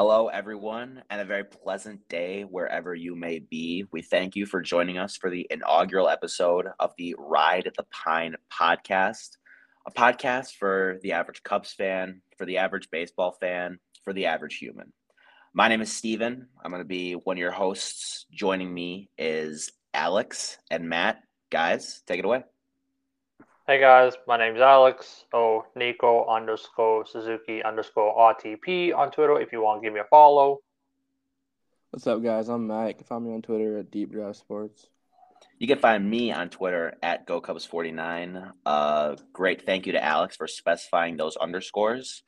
Hello, everyone, and a very pleasant day wherever you may be. We thank you for joining us for the inaugural episode of the Ride at the Pine podcast, a podcast for the average Cubs fan, for the average baseball fan, for the average human. My name is Steven. I'm going to be one of your hosts. Joining me is Alex and Matt. Guys, take it away. Hey guys, my name's Alex. Oh, Nico underscore Suzuki underscore RTP on Twitter if you want to give me a follow. What's up, guys? I'm Matt. You can find me on Twitter at Deep Drive Sports. You can find me on Twitter at GoCubs49. Uh, great thank you to Alex for specifying those underscores.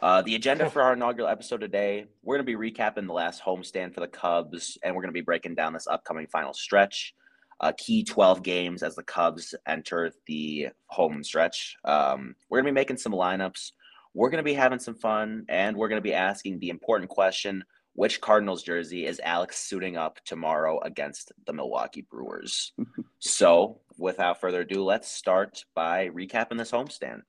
Uh, the agenda for our inaugural episode today, we're going to be recapping the last homestand for the Cubs, and we're going to be breaking down this upcoming final stretch uh, key 12 games as the Cubs enter the home stretch. Um, we're going to be making some lineups. We're going to be having some fun, and we're going to be asking the important question which Cardinals jersey is Alex suiting up tomorrow against the Milwaukee Brewers? so, without further ado, let's start by recapping this homestand.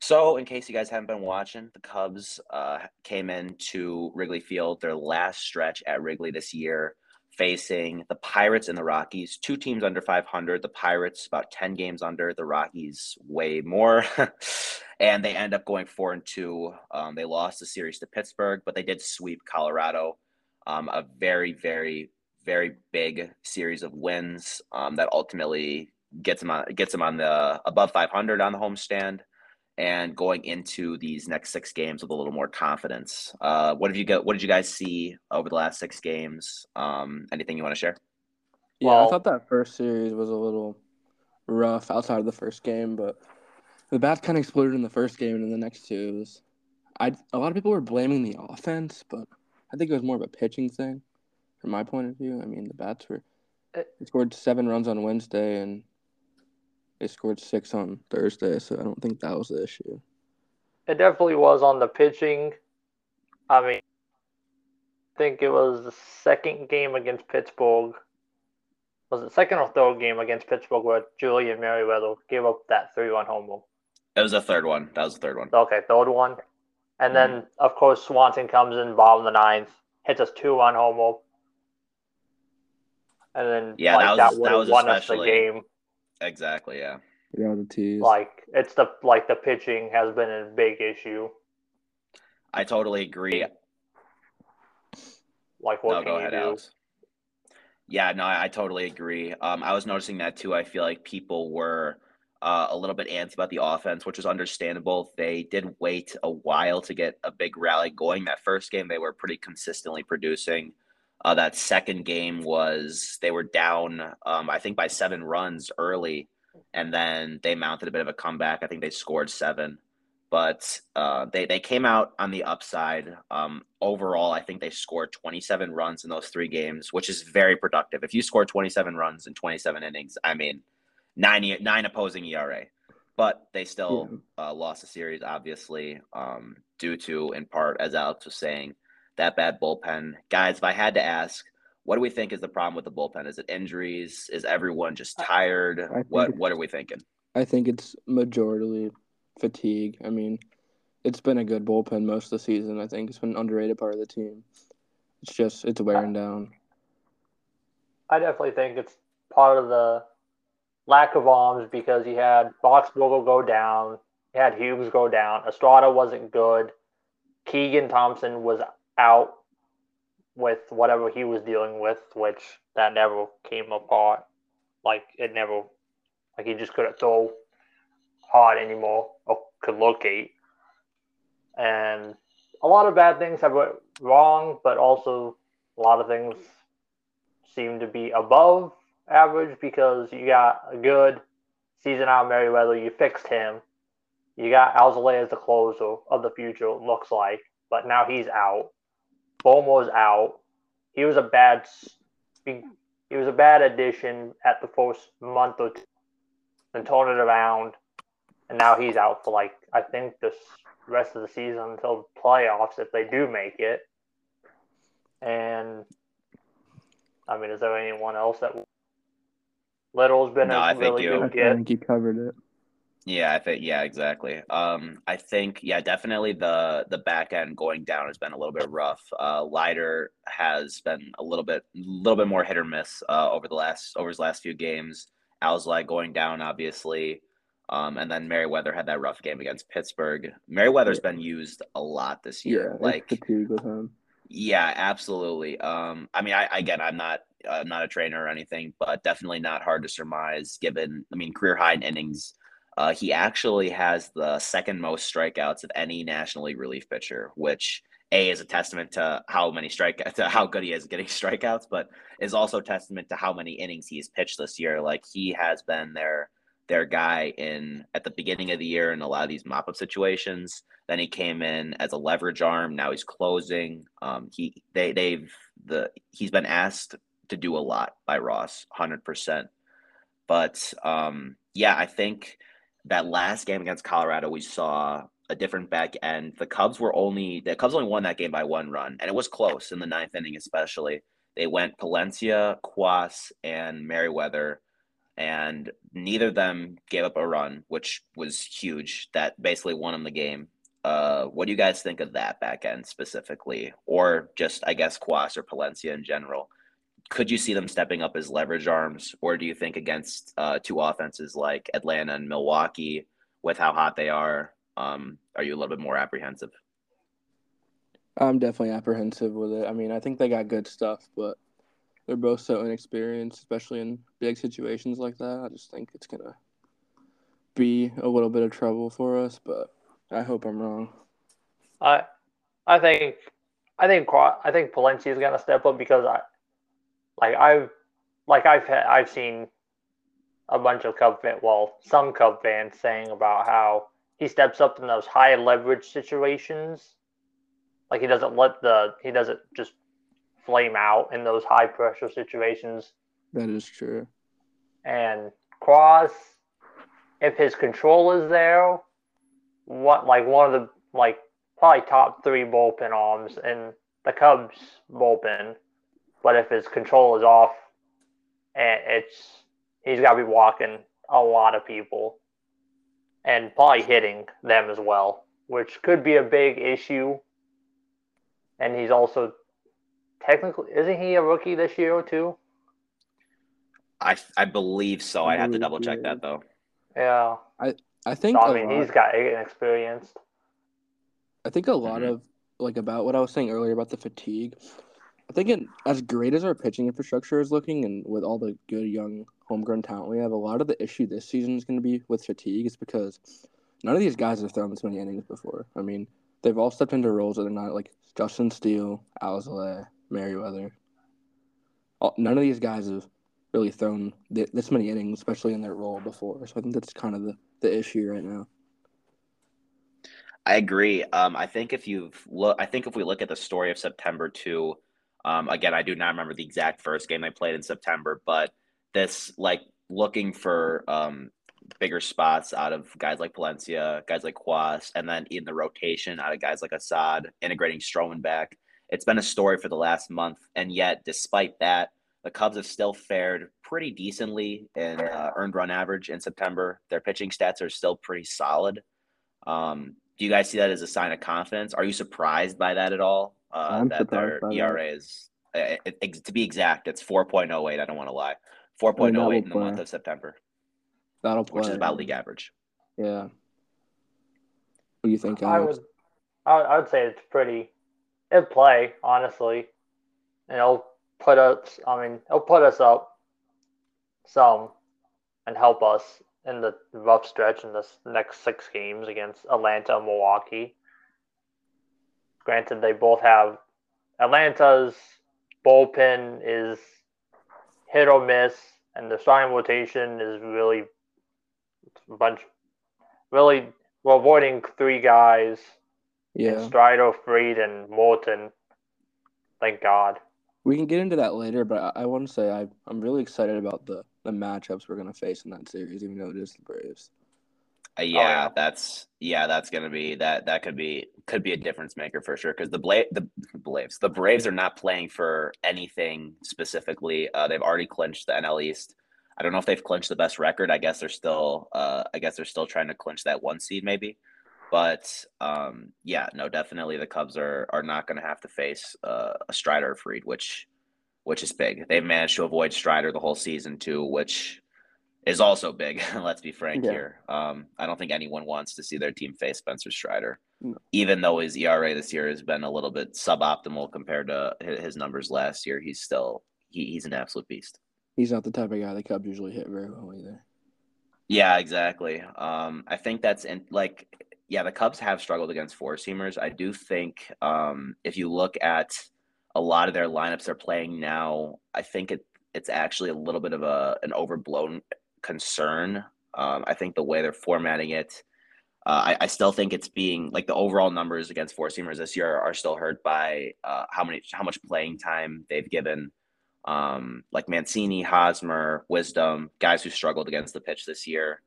So, in case you guys haven't been watching, the Cubs uh, came into Wrigley Field, their last stretch at Wrigley this year facing the Pirates and the Rockies, two teams under 500. The Pirates about 10 games under, the Rockies way more. and they end up going four and two. Um, they lost the series to Pittsburgh, but they did sweep Colorado. Um, a very, very, very big series of wins um, that ultimately gets them on gets them on the above 500 on the homestand and going into these next six games with a little more confidence. Uh, what have you got? What did you guys see over the last six games? Um, anything you want to share? Yeah, well, I thought that first series was a little rough outside of the first game, but the bats kind of exploded in the first game, and in the next two, was, I a lot of people were blaming the offense, but I think it was more of a pitching thing, from my point of view. I mean, the bats were they scored seven runs on Wednesday, and they scored six on Thursday, so I don't think that was the issue. It definitely was on the pitching. I mean, I think it was the second game against Pittsburgh. Was it second or third game against Pittsburgh where Julian Merryweather gave up that three-run homer? It was the third one. That was the third one. Okay, third one. And mm-hmm. then, of course, Swanson comes in, bottom of the ninth, hits us two-run homer. And then, yeah, like, that was, that, that was won us the game. Exactly. Yeah. Yeah, the tees. Like it's the like the pitching has been a big issue. I totally agree. Like what no, go ahead, do? Alex. Yeah, no, I, I totally agree. Um, I was noticing that too. I feel like people were uh, a little bit antsy about the offense, which is understandable. They did wait a while to get a big rally going. That first game, they were pretty consistently producing. Uh, that second game was they were down, um, I think, by seven runs early, and then they mounted a bit of a comeback. I think they scored seven, but uh, they they came out on the upside. Um, overall, I think they scored 27 runs in those three games, which is very productive. If you score 27 runs in 27 innings, I mean, nine nine opposing ERA. But they still yeah. uh, lost the series, obviously, um, due to, in part, as Alex was saying, that bad bullpen. Guys, if I had to ask, what do we think is the problem with the bullpen? Is it injuries? Is everyone just tired? What what are we thinking? I think it's majority fatigue. I mean, it's been a good bullpen most of the season. I think it's been an underrated part of the team. It's just it's wearing down. I definitely think it's part of the lack of arms because he had Boxberger go down, he had Hughes go down, Estrada wasn't good, Keegan Thompson was out with whatever he was dealing with, which that never came apart. Like it never, like he just couldn't throw hard anymore or could locate. And a lot of bad things have went wrong, but also a lot of things seem to be above average because you got a good season out of Merryweather. You fixed him. You got Alzolay as the closer of the future, looks like, but now he's out. Bomo's out. He was a bad he, he was a bad addition at the first month or two, and turned it around, and now he's out for like I think this rest of the season until the playoffs if they do make it. And I mean, is there anyone else that Little's been no, a I really good get. I think you covered it. Yeah, I think yeah, exactly. Um, I think yeah, definitely the the back end going down has been a little bit rough. Uh, Leiter has been a little bit a little bit more hit or miss uh, over the last over his last few games. Alzolay going down, obviously. Um, and then Merryweather had that rough game against Pittsburgh. Merryweather's yeah. been used a lot this year. Yeah, like fatigue with him. Yeah, absolutely. Um, I mean, I again, I'm not I'm not a trainer or anything, but definitely not hard to surmise. Given, I mean, career high in innings uh, he actually has the second most strikeouts of any National League relief pitcher, which a is a testament to how many strike to how good he is getting strikeouts, but is also testament to how many innings he's pitched this year. Like he has been their their guy in at the beginning of the year in a lot of these mop up situations. Then he came in as a leverage arm. Now he's closing. Um, he they they've the he's been asked to do a lot by Ross, hundred percent. But um, yeah, I think that last game against Colorado, we saw a different back end. The Cubs were only the Cubs only won that game by one run, and it was close in the ninth inning, especially. They went Palencia, Cuas, and Merryweather, and neither of them gave up a run, which was huge. That basically won them the game. Uh, what do you guys think of that back end specifically, or just I guess Cuas or Palencia in general? Could you see them stepping up as leverage arms, or do you think against uh, two offenses like Atlanta and Milwaukee, with how hot they are, um, are you a little bit more apprehensive? I'm definitely apprehensive with it. I mean, I think they got good stuff, but they're both so inexperienced, especially in big situations like that. I just think it's gonna be a little bit of trouble for us, but I hope I'm wrong. I, I think, I think, I think Palencia is gonna step up because I, like I've like I've had, I've seen a bunch of Cub fan, well, some Cub fans saying about how he steps up in those high leverage situations. Like he doesn't let the he doesn't just flame out in those high pressure situations. That is true. And Cuas, if his control is there, what like one of the like probably top three bullpen arms in the Cubs bullpen but if his control is off, and it's he's got to be walking a lot of people, and probably hitting them as well, which could be a big issue. And he's also technically isn't he a rookie this year too? I I believe so. I have to double check that though. Yeah. I I think so, I mean lot, he's got experience. I think a lot mm-hmm. of like about what I was saying earlier about the fatigue. I think as great as our pitching infrastructure is looking, and with all the good young homegrown talent we have, a lot of the issue this season is going to be with fatigue. Is because none of these guys have thrown this many innings before. I mean, they've all stepped into roles that are not like Justin Steele, Alzolay, Merryweather. All, none of these guys have really thrown th- this many innings, especially in their role before. So I think that's kind of the, the issue right now. I agree. Um, I think if you've look, I think if we look at the story of September too um, again, I do not remember the exact first game they played in September, but this like looking for um, bigger spots out of guys like Palencia, guys like Cuas, and then in the rotation out of guys like Assad, integrating Stroman back. It's been a story for the last month, and yet despite that, the Cubs have still fared pretty decently in uh, earned run average in September. Their pitching stats are still pretty solid. Um, do you guys see that as a sign of confidence? Are you surprised by that at all? Uh, that their ERA is, it, it, to be exact, it's 4.08. I don't want to lie. 4.08 in the month of September. That'll play. Which is about league average. Yeah. What do you think? I would, I would say it's pretty. It'd play honestly, and it'll put us. I mean, it'll put us up some, and help us in the rough stretch in this next six games against Atlanta and Milwaukee. Granted, they both have Atlanta's bullpen is hit or miss, and the starting rotation is really a bunch. Really, we're avoiding three guys. Yeah, Strider, Fried, and Morton. Thank God. We can get into that later, but I, I want to say I, I'm really excited about the, the matchups we're going to face in that series, even though it is the Braves. Uh, yeah, oh, yeah, that's yeah, that's gonna be that. That could be could be a difference maker for sure. Because the Bla- the Braves, the Braves are not playing for anything specifically. Uh, they've already clinched the NL East. I don't know if they've clinched the best record. I guess they're still uh, I guess they're still trying to clinch that one seed maybe. But um, yeah, no, definitely the Cubs are are not going to have to face uh, a Strider or Fried, which which is big. They've managed to avoid Strider the whole season too, which is also big. Let's be frank yeah. here. Um, I don't think anyone wants to see their team face Spencer Strider, no. even though his ERA this year has been a little bit suboptimal compared to his numbers last year. He's still he, he's an absolute beast. He's not the type of guy the Cubs usually hit very well either. Yeah, exactly. Um, I think that's in like yeah, the Cubs have struggled against four seamers. I do think um, if you look at a lot of their lineups they're playing now, I think it it's actually a little bit of a an overblown concern. Um, I think the way they're formatting it, uh, I, I, still think it's being like the overall numbers against four seamers this year are still hurt by uh, how many how much playing time they've given. Um, like Mancini, Hosmer, Wisdom, guys who struggled against the pitch this year.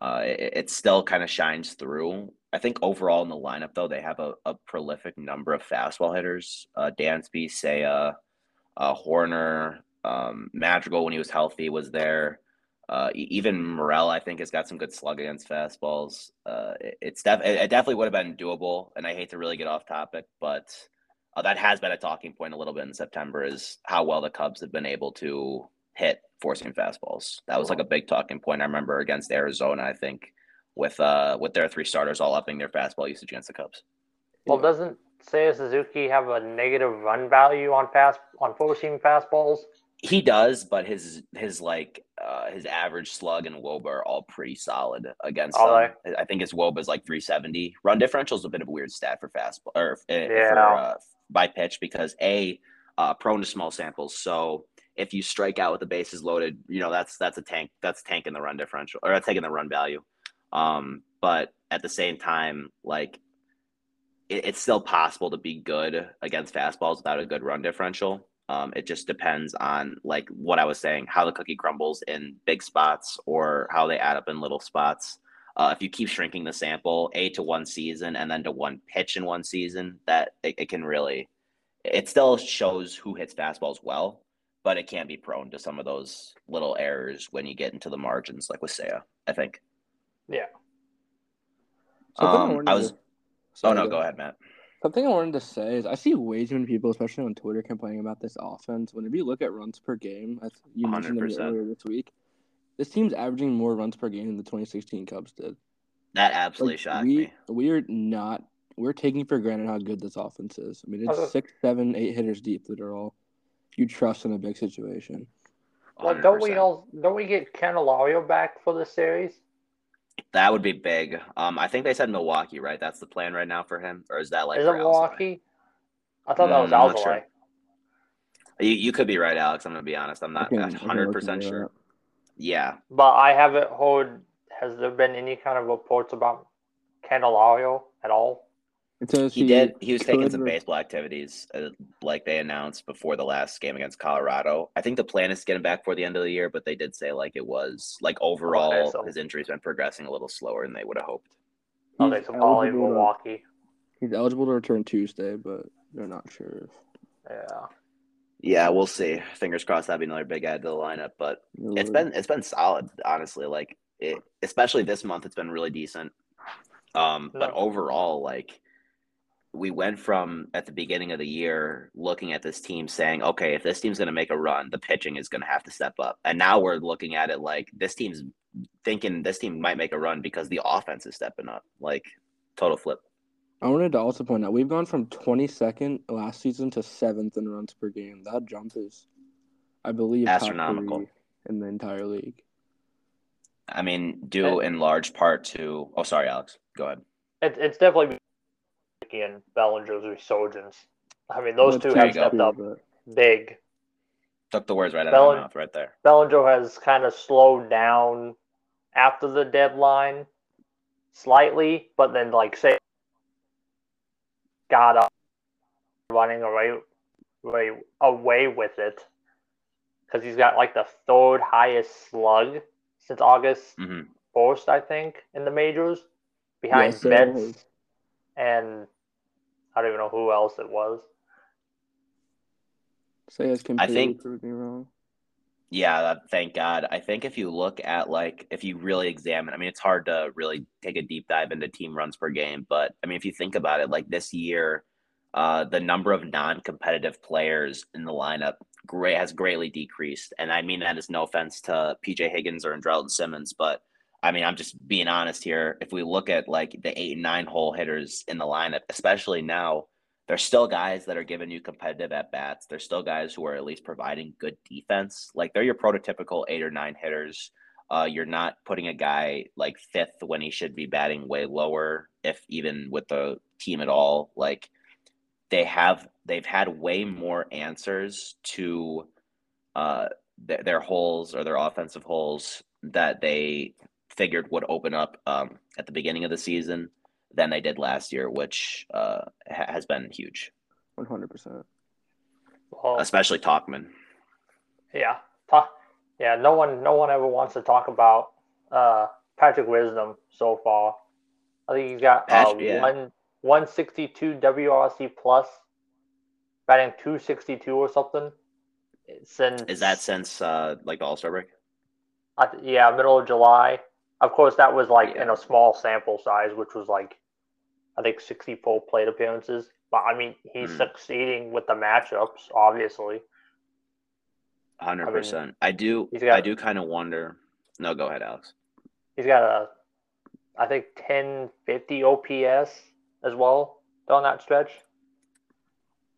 Uh, it, it, still kind of shines through. I think overall in the lineup, though, they have a, a prolific number of fastball hitters. Uh, Dansby, Seiya, uh, Hoerner, um, Madrigal, when he was healthy, was there. Uh, even Morel, I think, has got some good slug against fastballs. Uh, it, it's def- it definitely would have been doable, and I hate to really get off topic, but uh, that has been a talking point a little bit in September is how well the Cubs have been able to hit forcing fastballs. That was like a big talking point. I remember against Arizona, I think, with uh with their three starters all upping their fastball usage against the Cubs. Well, doesn't Seiya Suzuki have a negative run value on fast on forcing fastballs? He does, but his his like uh, his average slug and WOBA are all pretty solid against them. I think his WOBA is like 370. Run differential is a bit of a weird stat for fastball or eh, yeah. for, uh, by pitch because a uh, prone to small samples. So if you strike out with the bases loaded, you know that's that's a tank that's tanking the run differential or that's taking the run value. Um, but at the same time, like it, it's still possible to be good against fastballs without a good run differential. Um, it just depends on like what I was saying, how the cookie crumbles in big spots or how they add up in little spots. Uh, if you keep shrinking the sample, a to one season and then to one pitch in one season, that it, it can really, it still shows who hits fastballs well, but it can be prone to some of those little errors when you get into the margins, like with Seiya. I think. Yeah. Um, I was. oh no, go ahead, Matt. Something I wanted to say is I see way too many people, especially on Twitter, complaining about this offense. Whenever you look at runs per game, as you mentioned earlier this week, this team's averaging more runs per game than the 2016 Cubs did. That absolutely like, shocked we, me. We're not. We're taking for granted how good this offense is. I mean, it's uh-huh. six, seven, eight hitters deep that are all you trust in a big situation. Well, don't we all? Don't we get Candelario back for the series? That would be big. Um, I think they said Milwaukee, right? That's the plan right now for him, or is that like is it Milwaukee? I thought that was mm, Alzolay. Sure. You you could be right, Alex. I'm gonna be honest. I'm not hundred percent sure. Yeah, but I haven't heard. Has there been any kind of reports about Candelario at all? It says he, he did. He was taking some baseball activities, uh, like they announced before the last game against Colorado. I think the plan is to get him back for the end of the year, but they did say like it was like overall okay, so. his injury's been progressing a little slower than they would have hoped. Okay, so Molly Milwaukee. He's eligible to return Tuesday, but they're not sure. Yeah. Yeah, we'll see. Fingers crossed that'd be another big add to the lineup. But it's been it's been solid, honestly. Like it, especially this month, it's been really decent. Um, but overall, like we went from at the beginning of the year looking at this team saying, okay, if this team's going to make a run, the pitching is going to have to step up. And now we're looking at it like this team's thinking this team might make a run because the offense is stepping up. Like total flip. I wanted to also point out we've gone from 22nd last season to seventh in runs per game. That jump is, I believe, astronomical in the entire league. I mean, due in large part to. Oh, sorry, Alex. Go ahead. It, it's definitely and Bellinger's resurgence. I mean, those two have stepped up big. Took the words right out of my mouth, right there. Bellinger has kind of slowed down after the deadline slightly, but then like say got up running away, away, away with it because he's got like the third highest slug since August mm-hmm. 1st, I think, in the majors, behind yes, Betts and I don't even know who else it was. Say it's completely I think, proved me wrong. Yeah, thank God. I think if you look at like if you really examine, I mean, it's hard to really take a deep dive into team runs per game, but I mean, if you think about it, like this year, uh, the number of non-competitive players in the lineup great has greatly decreased, and I mean that is no offense to PJ Higgins or Andrelton Simmons, but I mean I'm just being honest here. If we look at like the eight and nine hole hitters in the lineup, especially now there's still guys that are giving you competitive at bats. There's still guys who are at least providing good defense. Like they're your prototypical eight or nine hitters. Uh, you're not putting a guy like fifth when he should be batting way lower, if even with the team at all. Like they have, they've had way more answers to uh, th- their holes or their offensive holes that they figured would open up um, at the beginning of the season than they did last year, which uh, ha- has been huge. One hundred percent. Especially Tauchman. Yeah, talk. Yeah, no one, no one ever wants to talk about uh, Patrick Wisdom so far. I think he's got uh, yeah. one one sixty two WRC plus, batting two sixty two or something. Since is that since uh, like the All Star break? yeah, middle of July. Of course, that was like yeah. in a small sample size, which was like, I think 64 plate appearances. But I mean, he's mm. succeeding with the matchups, obviously. Hundred I percent. Mean, I do. Got, I do kind of wonder. No, go ahead, Alex. He's got a, I think 1050 OPS as well on that stretch.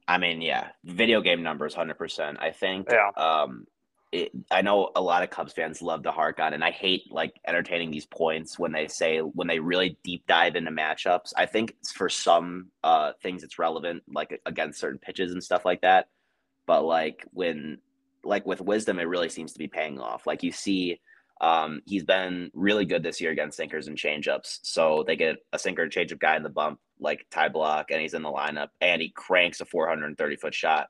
I mean, yeah, video game numbers, hundred percent. I think. Yeah. Um, it, I know a lot of Cubs fans love to hark on, and I hate like entertaining these points when they say when they really deep dive into matchups. I think for some uh, things it's relevant, like against certain pitches and stuff like that. But like when, like with wisdom, it really seems to be paying off. Like you see, um, he's been really good this year against sinkers and changeups. So they get a sinker and changeup guy in the bump, like Ty Blach, and he's in the lineup, and he cranks a 430 foot shot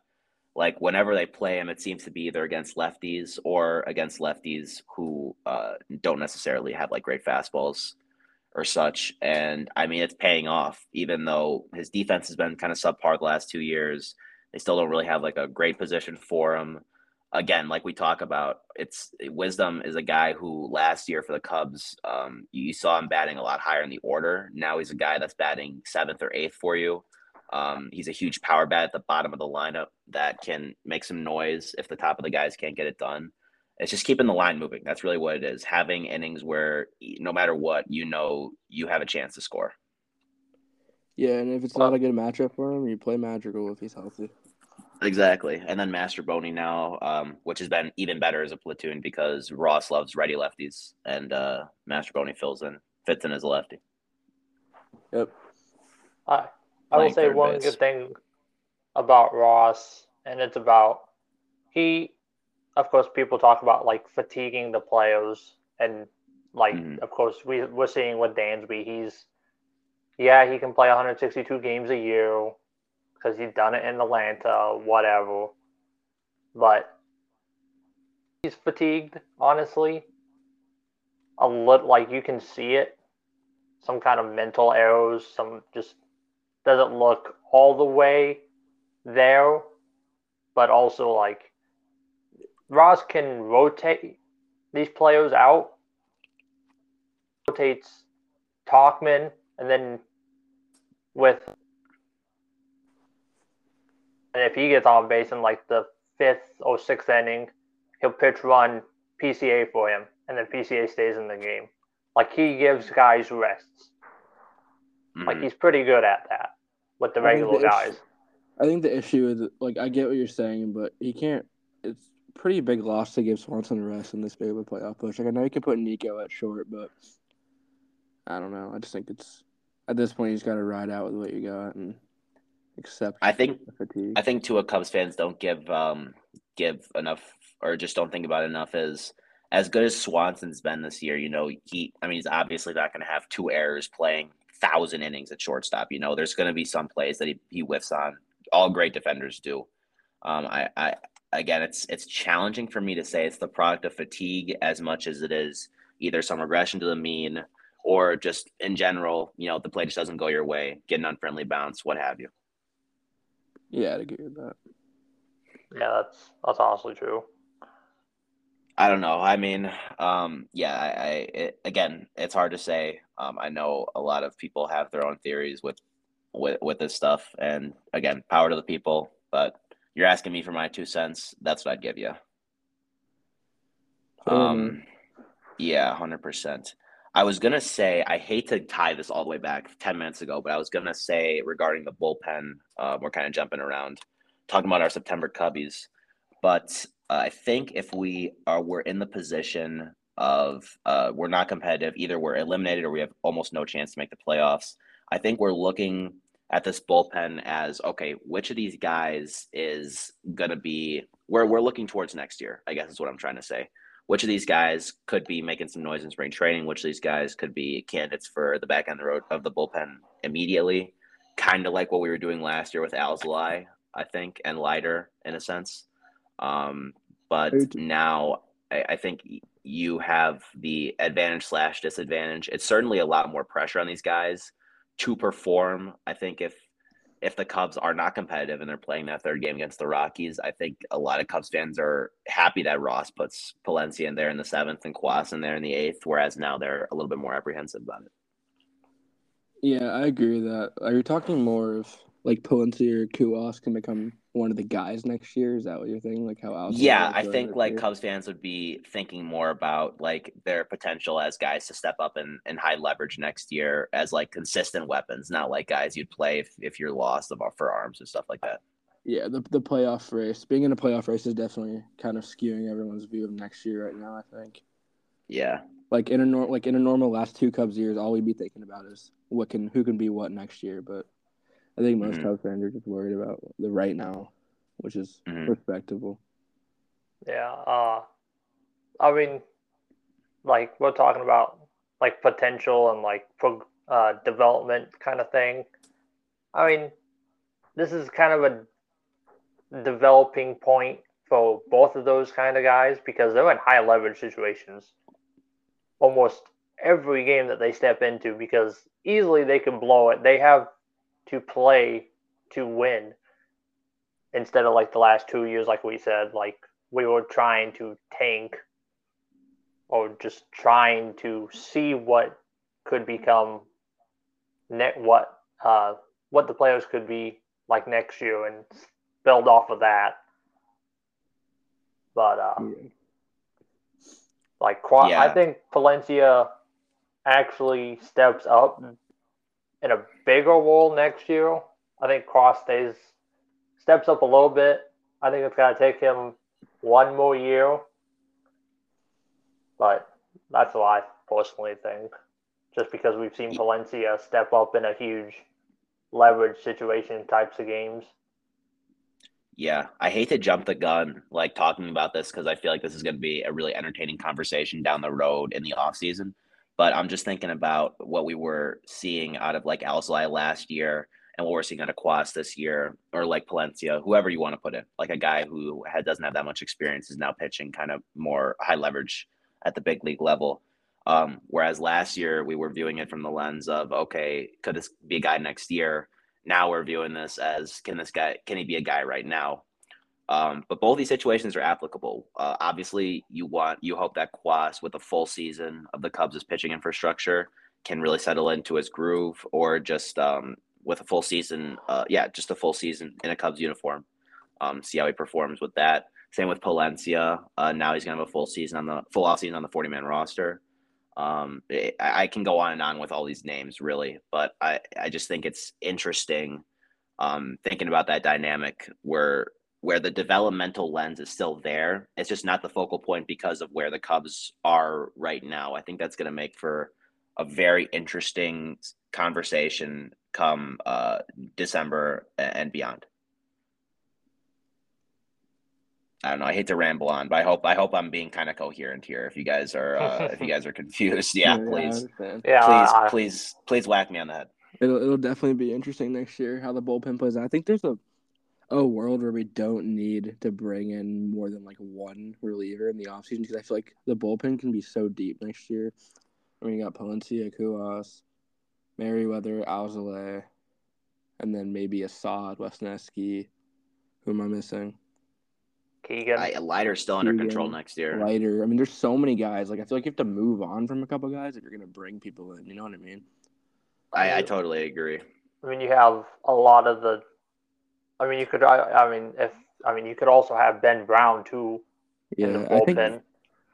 like whenever they play him, it seems to be either against lefties or against lefties who uh, don't necessarily have like great fastballs or such. And I mean, it's paying off, even though his defense has been kind of subpar the last two years. They still don't really have like a great position for him. Again, like we talk about, it's Wisdom is a guy who last year for the Cubs, um, you saw him batting a lot higher in the order. Now he's a guy that's batting seventh or eighth for you. Um, he's a huge power bat at the bottom of the lineup that can make some noise if the top of the guys can't get it done. It's just keeping the line moving. That's really what it is. Having innings where no matter what, you know you have a chance to score. Yeah, and if it's not a good matchup for him, you play Madrigal if he's healthy. Exactly. And then Mastrobuoni now, um, which has been even better as a platoon because Ross loves ready lefties and uh, Mastrobuoni fills in, fits in as a lefty. Yep. Hi. I will say one base. good thing about Ross, and it's about he. Of course, people talk about like fatiguing the players, and like mm-hmm. of course we we're seeing with Dansby, he's yeah he can play 162 games a year because he's done it in Atlanta, whatever, but he's fatigued. Honestly, a little like you can see it, some kind of mental errors, some just doesn't look all the way there, but also like Ross can rotate these players out, rotates Tauchman, and then with and if he gets on base in like the fifth or sixth inning, he'll pitch run PCA for him, and then PCA stays in the game. Like he gives guys rests. Mm-hmm. Like he's pretty good at that with the regular the guys. Issue, I think the issue is like I get what you're saying, but he can't. It's pretty big loss to give Swanson a rest in this big of a playoff push. Like I know you can put Nico at short, but I don't know. I just think it's at this point he's got to ride out with what you got and accept. I think I think Tua Cubs fans don't give um give enough or just don't think about enough as as good as Swanson's been this year. You know, he I mean he's obviously not going to have two errors playing thousand innings at shortstop. You know, there's going to be some plays that he, he whiffs on. All great defenders do. Um, I, I again, it's it's challenging for me to say it's the product of fatigue as much as it is either some regression to the mean or just in general, you know, the play just doesn't go your way, get an unfriendly bounce, what have you. Yeah, I'd agree with that. Yeah, that's that's honestly true. I don't know. I mean, um, yeah, I, I it, again, it's hard to say. Um, I know a lot of people have their own theories with, with with this stuff, and again, power to the people. But you're asking me for my two cents. That's what I'd give you. Um, yeah, hundred percent. I was gonna say I hate to tie this all the way back ten minutes ago, but I was gonna say regarding the bullpen, uh, we're kind of jumping around, talking about our September Cubbies, but I think if we are we're in the position of uh, we're not competitive, either we're eliminated or we have almost no chance to make the playoffs. I think we're looking at this bullpen as okay, which of these guys is gonna be where we're looking towards next year? I guess is what I'm trying to say which of these guys could be making some noise in spring training, which of these guys could be candidates for the back end of the road of the bullpen immediately, kind of like what we were doing last year with Alzolay, I think, and Leiter in a sense. Um, but now I, I think you have the advantage slash disadvantage. It's certainly a lot more pressure on these guys to perform. I think if if the Cubs are not competitive and they're playing that third game against the Rockies, I think a lot of Cubs fans are happy that Ross puts Palencia in there in the seventh and Cuas in there in the eighth, whereas now they're a little bit more apprehensive about it. Yeah, I agree with that. Are you talking more of like Palencia or Cuas can become one of the guys next year? Is that what you're thinking? Like how Alex Yeah, I think like year? Cubs fans would be thinking more about like their potential as guys to step up and, and high leverage next year as like consistent weapons, not like guys you'd play if, if you're lost of for arms and stuff like that. Yeah, the the playoff race. Being in a playoff race is definitely kind of skewing everyone's view of next year right now, I think. Yeah. Like in a nor- like in a normal last two Cubs years, all we'd be thinking about is what can who can be what next year. But I think most mm-hmm. Cubs fans are just worried about the right now which is mm-hmm. respectable. Yeah. Uh, I mean, like we're talking about like potential and like pro, uh, development kind of thing. I mean, this is kind of a developing point for both of those kind of guys because they're in high leverage situations almost every game that they step into because easily they can blow it. They have to play to win instead of like the last two years, like we said, like we were trying to tank or just trying to see what could become net what uh what the players could be like next year and build off of that. But uh, yeah. like yeah. I think Palencia actually steps up in a bigger role next year. I think Cuas stays steps up a little bit. I think it's to take him one more year. But that's what I personally think. Just because we've seen Palencia step up in a huge leverage situation types of games. Yeah, I hate to jump the gun like talking about this because I feel like this is going to be a really entertaining conversation down the road in the off season. But I'm just thinking about what we were seeing out of like Alzolay last year and what we're seeing out of Cuas this year, or like Palencia, whoever you want to put in, like a guy who had, doesn't have that much experience is now pitching kind of more high leverage at the big league level. Um, whereas last year we were viewing it from the lens of, okay, could this be a guy next year? Now we're viewing this as, can this guy, can he be a guy right now? Um, but both these situations are applicable. Uh, obviously, you want, you hope that Cuas, with a full season of the Cubs' pitching infrastructure, can really settle into his groove, or just um, with a full season. Uh, yeah, just a full season in a Cubs uniform. Um, see how he performs with that. Same with Palencia. Uh, now he's gonna have a full season on the full off season on the forty man roster. Um, it, I, I can go on and on with all these names really, but I I just think it's interesting. Um, thinking about that dynamic where where the developmental lens is still there. It's just not the focal point because of where the Cubs are right now. I think that's going to make for a very interesting conversation come uh, December and beyond. I don't know. I hate to ramble on, but I hope I hope I'm being kind of coherent here. If you guys are uh, if you guys are confused, yeah, yeah please, yeah, please, uh, please, please whack me on the head. It'll it'll definitely be interesting next year how the bullpen plays. I think there's a a world where we don't need to bring in more than like one reliever in the offseason because I feel like the bullpen can be so deep next year. I mean, you got Palencia, Cuas, Merryweather, Alzolay, and then maybe Assad, Wesneski. Who am I missing? Keegan. I, Leiter's still under control next year. Leiter. I mean, there's so many guys. Like I feel like you have to move on from a couple guys if you're gonna bring people in. You know what I mean? I, I totally agree. I mean, you have a lot of the. I mean, you could. I, I mean, if I mean, you could also have Ben Brown too. Yeah, I think.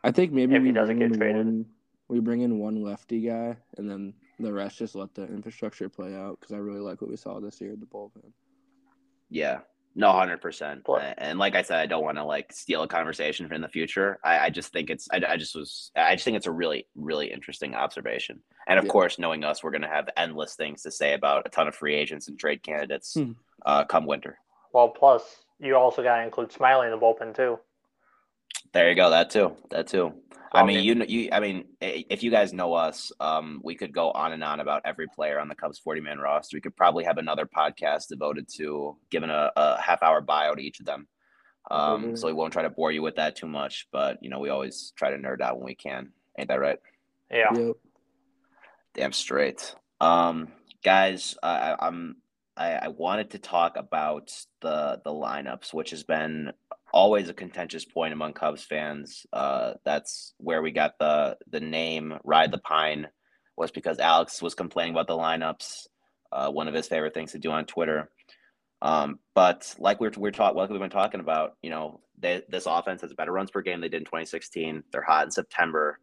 I think maybe if he doesn't get traded, one, we bring in one lefty guy, and then the rest just let the infrastructure play out. Because I really like what we saw this year at the bullpen. Yeah, no, hundred percent. And like I said, I don't want to like steal a conversation in the future. I, I just think it's. I, I, just was. I just think it's a really, really interesting observation. And of yeah. course, knowing us, we're going to have endless things to say about a ton of free agents and trade candidates hmm. uh, come winter. Well, plus you also got to include Smyly in the bullpen too. There you go. That too. That too. I mean, you you. I mean, if you guys know us, um, we could go on and on about every player on the Cubs forty man roster. We could probably have another podcast devoted to giving a, a half hour bio to each of them. Um, mm-hmm. so we won't try to bore you with that too much, but you know, we always try to nerd out when we can. Ain't that right? Yeah. Yep. Damn straight. Um, guys, I, I'm I, I wanted to talk about the the lineups, which has been always a contentious point among Cubs fans. Uh, that's where we got the the name "Ride the Pine" was because Alex was complaining about the lineups. Uh, one of his favorite things to do on Twitter. Um, but like we're we're talking, like we've been talking about, you know, they, this offense has better runs per game they did in 2016. They're hot in September.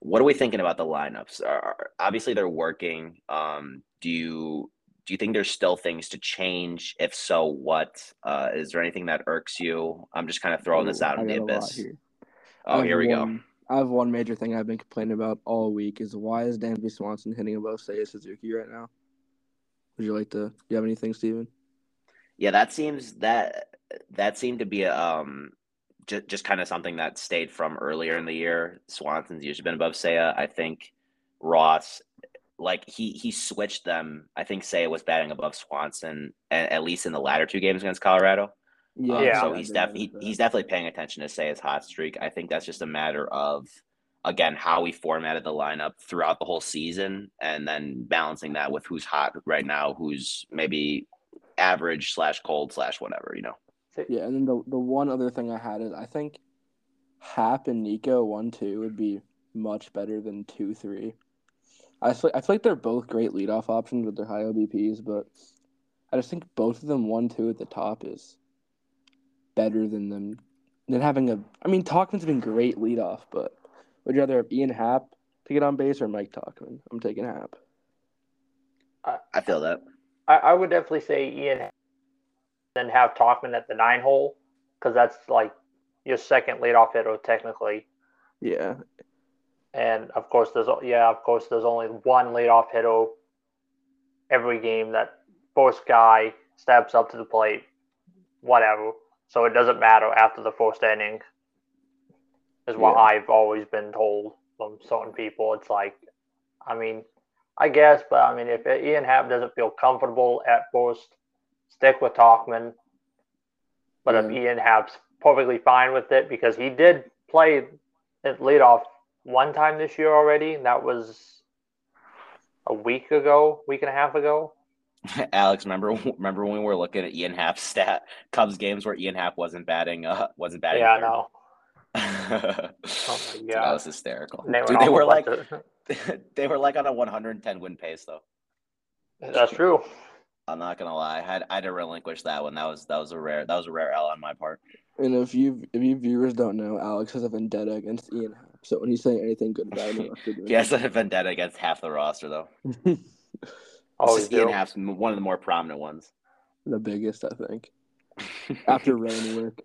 What are we thinking about the lineups? Are, obviously, they're working. Um, do you do you think there's still things to change? If so, what? Uh, is there anything that irks you? I'm just kind of throwing this out in the abyss. Here. Oh, here we one, go. I have one major thing I've been complaining about all week is why is Dansby Swanson hitting above Seiya Suzuki right now? Would you like to? Do you have anything, Steven? Yeah, that seems that that seemed to be a, um just just kind of something that stayed from earlier in the year. Swanson's usually been above Seiya. I think Ross like he he switched them. I think Seiya was batting above Swanson at, at least in the latter two games against Colorado. Yeah. Um, so he's definitely he, he's definitely paying attention to Seiya's hot streak. I think that's just a matter of again how we formatted the lineup throughout the whole season, and then balancing that with who's hot right now, who's maybe average slash cold slash whatever, you know. Yeah, and then the the one other thing I had is I think Hap and Nico one two would be much better than two three. I feel, I feel like they're both great leadoff options with their high OBPs, but I just think both of them one two at the top is better than them than having a. I mean, Tauchman's been great leadoff, but would you rather have Ian Happ to get on base or Mike Tauchman? I'm taking Happ. I, I feel that. I, I would definitely say Ian, then have Tauchman at the nine hole because that's like your second leadoff hitter technically. Yeah, and of course, there's yeah, of course, there's only one leadoff hitter every game that first guy steps up to the plate, whatever. So it doesn't matter after the first inning, is what yeah. I've always been told from certain people. It's like, I mean, I guess, but I mean, if Ian Happ doesn't feel comfortable at first, stick with Tauchman. But yeah. if Ian Happ's perfectly fine with it because he did play at leadoff one time this year already. And that was a week ago, week and a half ago. Alex, remember remember when we were looking at Ian Happ's stat Cubs games where Ian Happ wasn't batting uh wasn't batting. Yeah, I know. oh my god, that was hysterical. They, Dude, they were like they were like on a 110 win pace though. That's true. I'm not gonna lie. I had I had to relinquish that one. That was that was a rare that was a rare L on my part. And if you if you viewers don't know, Alex has a vendetta against Ian Happ. So when he's saying anything good about him, he has a vendetta against half the roster, though. Always Ian Happ's one of the more prominent ones. The biggest, I think. After rain work.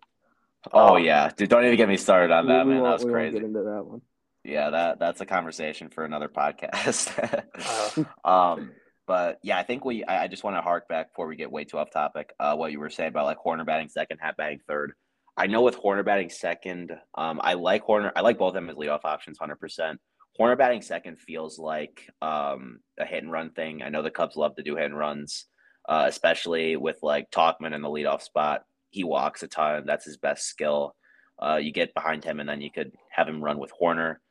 Oh yeah, dude! Don't even get me started on that, man. That was crazy. Get into that one. Yeah, that that's a conversation for another podcast. uh, um, but yeah, I think we. I, I just want to hark back before we get way too off topic. Uh, what you were saying about like Hoerner batting second, Happ batting third. I know with Hoerner batting second, um, I like Hoerner. I like both of them as leadoff options, hundred percent. Hoerner batting second feels like um, a hit and run thing. I know the Cubs love to do hit and runs, uh, especially with like Tauchman in the leadoff spot. He walks a ton. That's his best skill. Uh, you get behind him, and then you could have him run with Horner.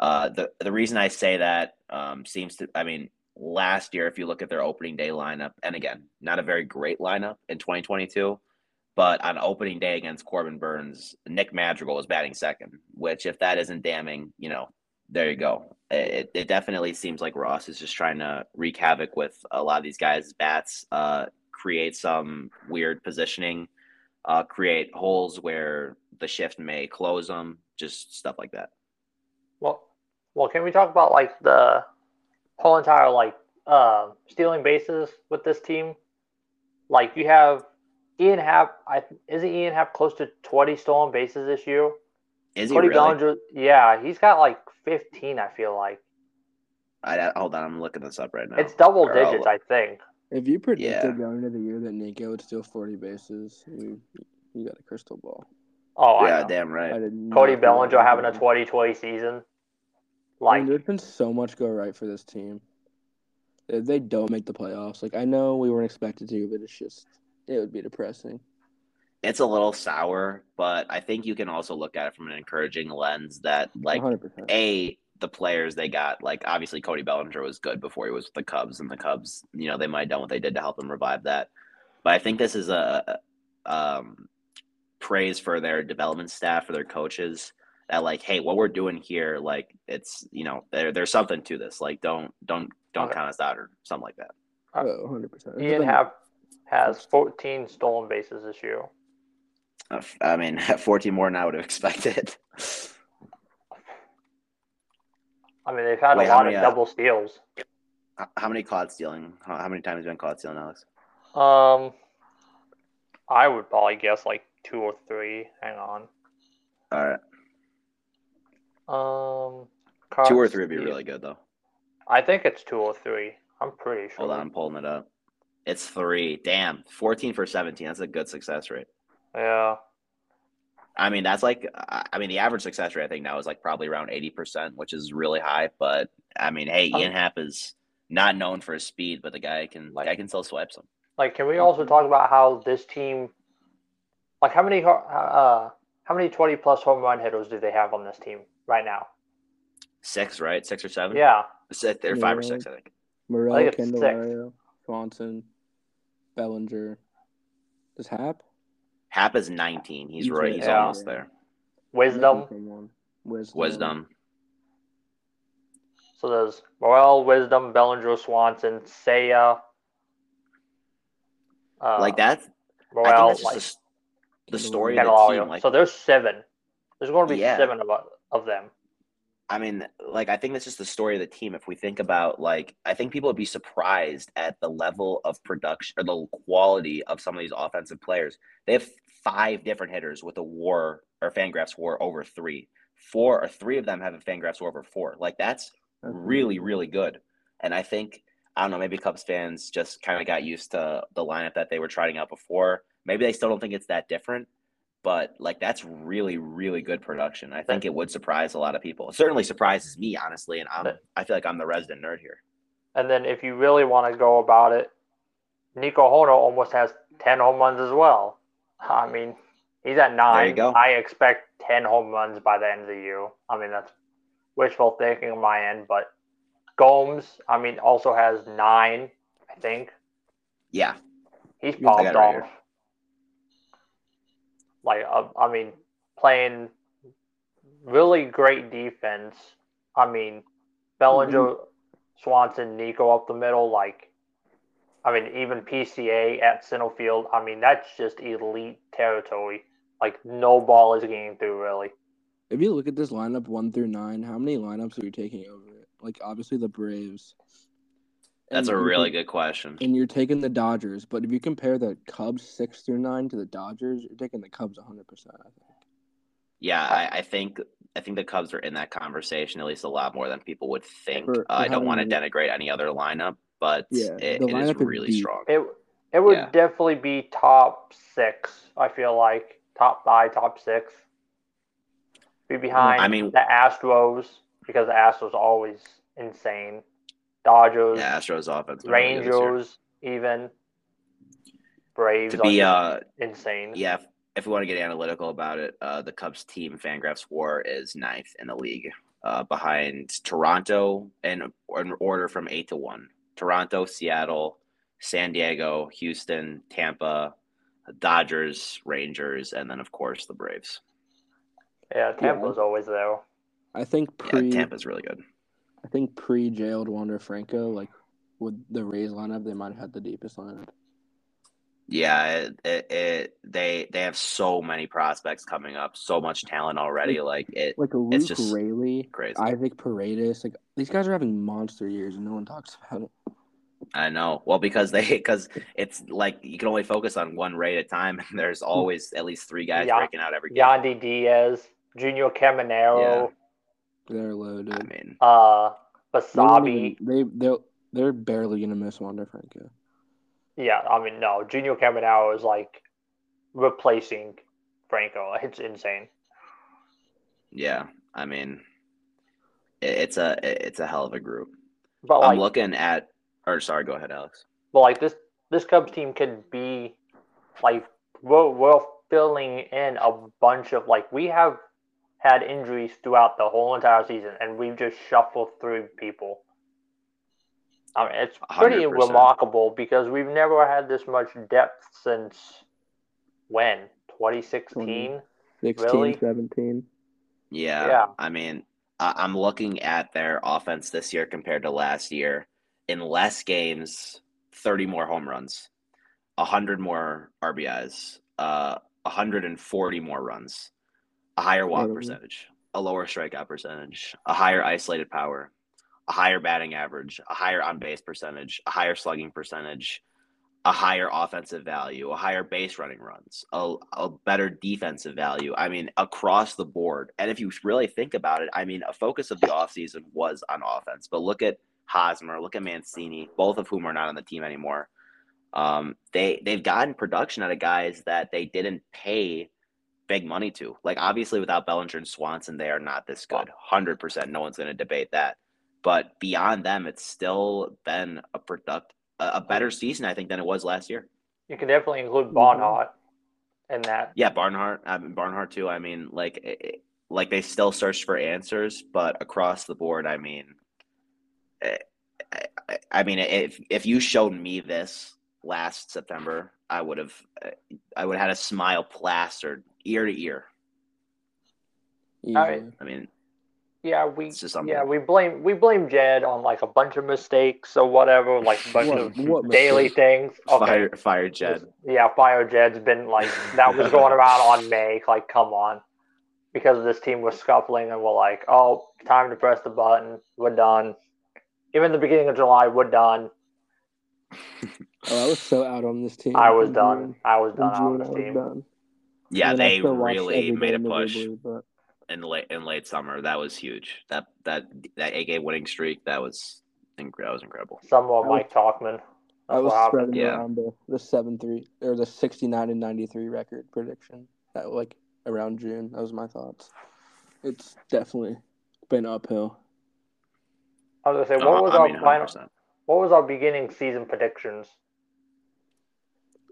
Uh, the the reason I say that um, seems to, I mean, last year, if you look at their opening day lineup, and again, not a very great lineup in 2022 But on opening day against Corbin Burnes, Nick Madrigal was batting second, which if that isn't damning, you know, there you go. It, it definitely seems like Ross is just trying to wreak havoc with a lot of these guys' bats, uh, create some weird positioning, uh, create holes where the shift may close them, just stuff like that. Well, well, can we talk about like the whole entire like uh, stealing bases with this team? Like you have Ian Happ, I isn't Ian Happ close to twenty stolen bases this year? Is he Cody really? Bellinger, yeah, he's got like fifteen. I feel like. I hold on, I'm looking this up right now. It's double or digits, I'll... I think. If you predicted yeah. going into the year that Nico would steal forty bases, you you got a crystal ball. Oh, yeah, damn right. Cody Bellinger having a 2020 season. Like, I mean, there's been so much go right for this team. If they don't make the playoffs, like I know we weren't expected to, but it's just it would be depressing. It's a little sour, but I think you can also look at it from an encouraging lens that like 100%. a the players they got, like obviously Cody Bellinger was good before he was with the Cubs, and the Cubs, you know, they might have done what they did to help him revive that. But I think this is a um, praise for their development staff, for their coaches, that like, hey, what we're doing here, like it's you know, there there's something to this. Like don't don't don't okay. count us out or something like that. Oh, 100 percent. Ian Happ has 14 stolen bases this year. I mean, 14 more than I would have expected. I mean, they've had Wait, a lot many, of uh, double steals. How many caught stealing? How, how many times have you been caught stealing, Alex? Um, I would probably guess like two or three. Hang on. All right. Um, two or three would be really good though. I think it's two or three. I'm pretty sure. Hold on, I'm pulling it up. It's three. Damn, fourteen for seventeen. That's a good success rate. Yeah. I mean, that's like, I mean, the average success rate I think now is like probably around eighty percent, which is really high. But I mean, hey, Ian Happ is not known for his speed, but the guy can, like, I can still swipe some. Like, can we also talk about how this team, like, how many, uh, how many twenty plus home run hitters do they have on this team right now? Six, right? Six or seven? Yeah. They're five or six, I think. Morel, I think Candelario, Swanson, Bellinger. Does Happ? Happ is 19. He's, right. He's yeah. almost there. Wisdom. Wisdom. Wisdom. So there's Morel, Wisdom, Bellinger, Swanson, Seiya. Uh, like that. Morel, like, the, the story of the team. Like, so there's seven. There's going to be yeah. seven of, of them. I mean, like I think that's just the story of the team. If we think about like, I think people would be surprised at the level of production or the quality of some of these offensive players. They have five different hitters with a WAR or Fangraphs WAR over three. Four or three of them have a Fangraphs WAR over four. Like that's really really good. And I think I don't know, maybe Cubs fans just kind of got used to the lineup that they were trying out before. Maybe they still don't think it's that different but like that's really really good production. I think it would surprise a lot of people. It certainly surprises me honestly, and I'm I feel like I'm the resident nerd here. And then if you really want to go about it, Nico Hoerner almost has ten home runs as well. I mean, he's at nine. I expect ten home runs by the end of the year. I mean that's wishful thinking on my end, but Gomes, I mean, also has nine. I think. Yeah. He's popped off. Like, uh, I mean, playing really great defense. I mean, Bellinger, mm-hmm. Swanson, Nico up the middle. Like, I mean, even PCA at center field. I mean, that's just elite territory. Like, no ball is getting through, really. If you look at this lineup one through nine, how many lineups are you taking over it? Like, obviously the Braves. That's a really good question. And you're taking the Dodgers, but if you compare the Cubs six through nine to the Dodgers, you're taking the Cubs 100. percent I think. Yeah, I, I, think I think the Cubs are in that conversation at least a lot more than people would think. For, for uh, I don't want to denigrate any other lineup, but yeah, it, it is really strong. It it would yeah. definitely be top six. I feel like top five, top six. Be behind. I mean, the Astros because the Astros always insane. Dodgers, yeah, Astros offense, Rangers, even Braves. To be uh, insane. Yeah, if, if, we want to get analytical about it, uh, the Cubs team Fangraphs WAR is ninth in the league, uh, behind Toronto and in order from eight to one. Toronto, Seattle, San Diego, Houston, Tampa, Dodgers, Rangers, and then of course the Braves. Yeah, Tampa's yeah. always there. I think pre yeah, Tampa's really good. I think pre jailed Wander Franco, like with the Rays lineup, they might have had the deepest lineup. Yeah, it, it, it, they they have so many prospects coming up, so much talent already. Like it, like a Luke it's just Raley, crazy. Isaac Paredes, like these guys are having monster years, and no one talks about it. I know. Well, because they because it's like you can only focus on one rate at a time, and there's always at least three guys yeah. breaking out every game. Yandy Diaz, Junior Caminero. Yeah. They're loaded. I mean, uh, Basabe. They they they're barely gonna miss Wander Franco. Yeah, I mean, no, Junior Caminero is like replacing Franco. It's insane. Yeah, I mean, it's a it's a hell of a group. But like, I'm looking at, or sorry, go ahead, Alex. But like this this Cubs team could be like we're, we're filling in a bunch of like we have had injuries throughout the whole entire season, and we've just shuffled through people. I mean, it's pretty 100%. remarkable because we've never had this much depth since when 2016, 16, really? 17. Yeah, yeah. I mean, I'm looking at their offense this year compared to last year. In less games, 30 more home runs, 100 more RBIs, uh, 140 more runs, a higher walk percentage, a lower strikeout percentage, a higher isolated power, a higher batting average, a higher on base percentage, a higher slugging percentage, a higher offensive value, a higher base running runs, a, a better defensive value. I mean, across the board. And if you really think about it, I mean, a focus of the offseason was on offense. But look at Hosmer, look at Mancini, both of whom are not on the team anymore. Um, they they've gotten production out of guys that they didn't pay big money to. Like obviously without Bellinger and Swanson, they are not this good. Hundred percent, no one's going to debate that. But beyond them, it's still been a product a better season, I think, than it was last year. You can definitely include Barnhart in that. Yeah, Barnhart. I mean, Barnhart too. I mean, like, it, like they still searched for answers, but across the board, I mean, eh, I, I mean, if if you showed me this last September, I would have, eh, I would have had a smile plastered ear to ear. Yeah. I mean, yeah, we yeah we blame we blame Jed on like a bunch of mistakes or whatever, like a bunch what, of what daily things. Okay. Fire, fire Jed. Yeah, fire Jed's been like that was going around on May. Like, come on, because this team was scuffling and we're like, oh, time to press the button. We're done. Even the beginning of July, we're done. oh, I was so out on this team. I was oh, done. I was done oh, on this team. Done. Yeah, they really made a push. But in late in late summer. That was huge. That that that eight game winning streak that was that was incredible. Somewhat Mike Tauchman. I was spreading yeah. around the, the seven three or the sixty nine and ninety three record prediction. That like around June. That was my thoughts. It's definitely been uphill. I was gonna say, what uh, was I our mean, final? What was our beginning season predictions?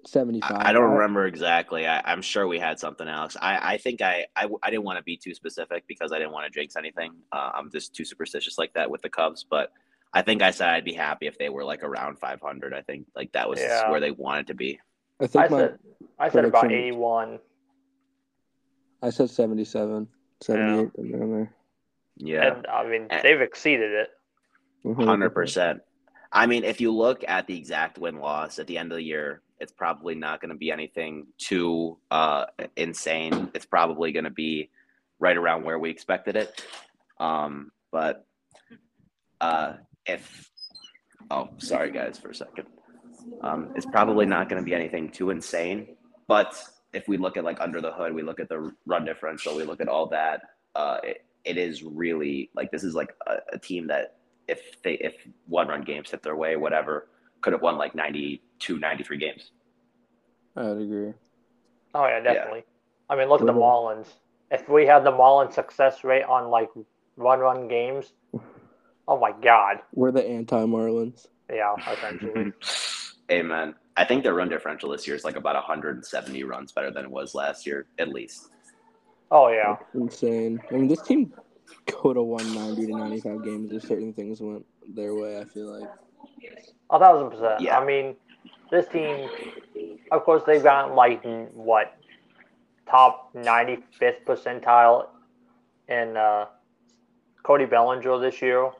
75. I, I don't remember exactly. I, am sure we had something, Alex. I, I think I, I, I didn't want to be too specific because I didn't want to jinx anything. Uh, I'm just too superstitious like that with the Cubs. But I think I said I'd be happy if they were like around 500. I think like that was yeah. where they wanted to be. I think I said, I said about 81. I said 77, 78 yeah. there. Yeah. And I mean, and, they've exceeded it. 100%. I mean, if you look at the exact win loss at the end of the year, it's probably not going to be anything too uh, insane. It's probably going to be right around where we expected it. Um, but uh, if oh, sorry guys for a second, um, it's probably not going to be anything too insane. But if we look at like under the hood, we look at the run differential, we look at all that. Uh, it, it is really like this is like a, a team that if they if one run games hit their way, whatever could have won like 92, 93 games. I would agree. Oh yeah, definitely. Yeah. I mean, look at the Marlins. If we had the Marlins success rate on like run run games, oh my god. We're the anti Marlins. Yeah, essentially. Amen. I think their run differential this year is like about 170 runs better than it was last year, at least. Oh yeah. That's insane. I mean, this team could have won 90 to 95 games if certain things went their way. I feel like. A thousand percent. Yeah. I mean, this team, of course, they've gotten like what top 95th percentile in uh, Cody Bellinger this year.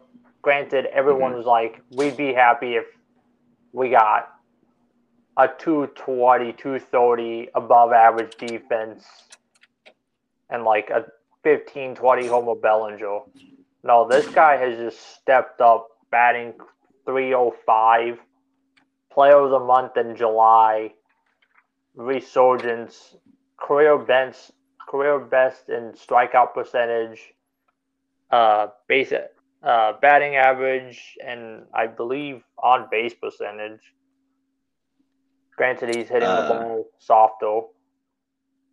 Granted, everyone mm-hmm. was like, we'd be happy if we got a 220, 230 above average defense and like a 15, 20 homer Bellinger. No, this guy has just stepped up, batting 305, player of the month in July, resurgence, career best, career best in strikeout percentage, uh, base, uh, batting average, and I believe on base percentage. Granted, he's hitting uh, the ball softer.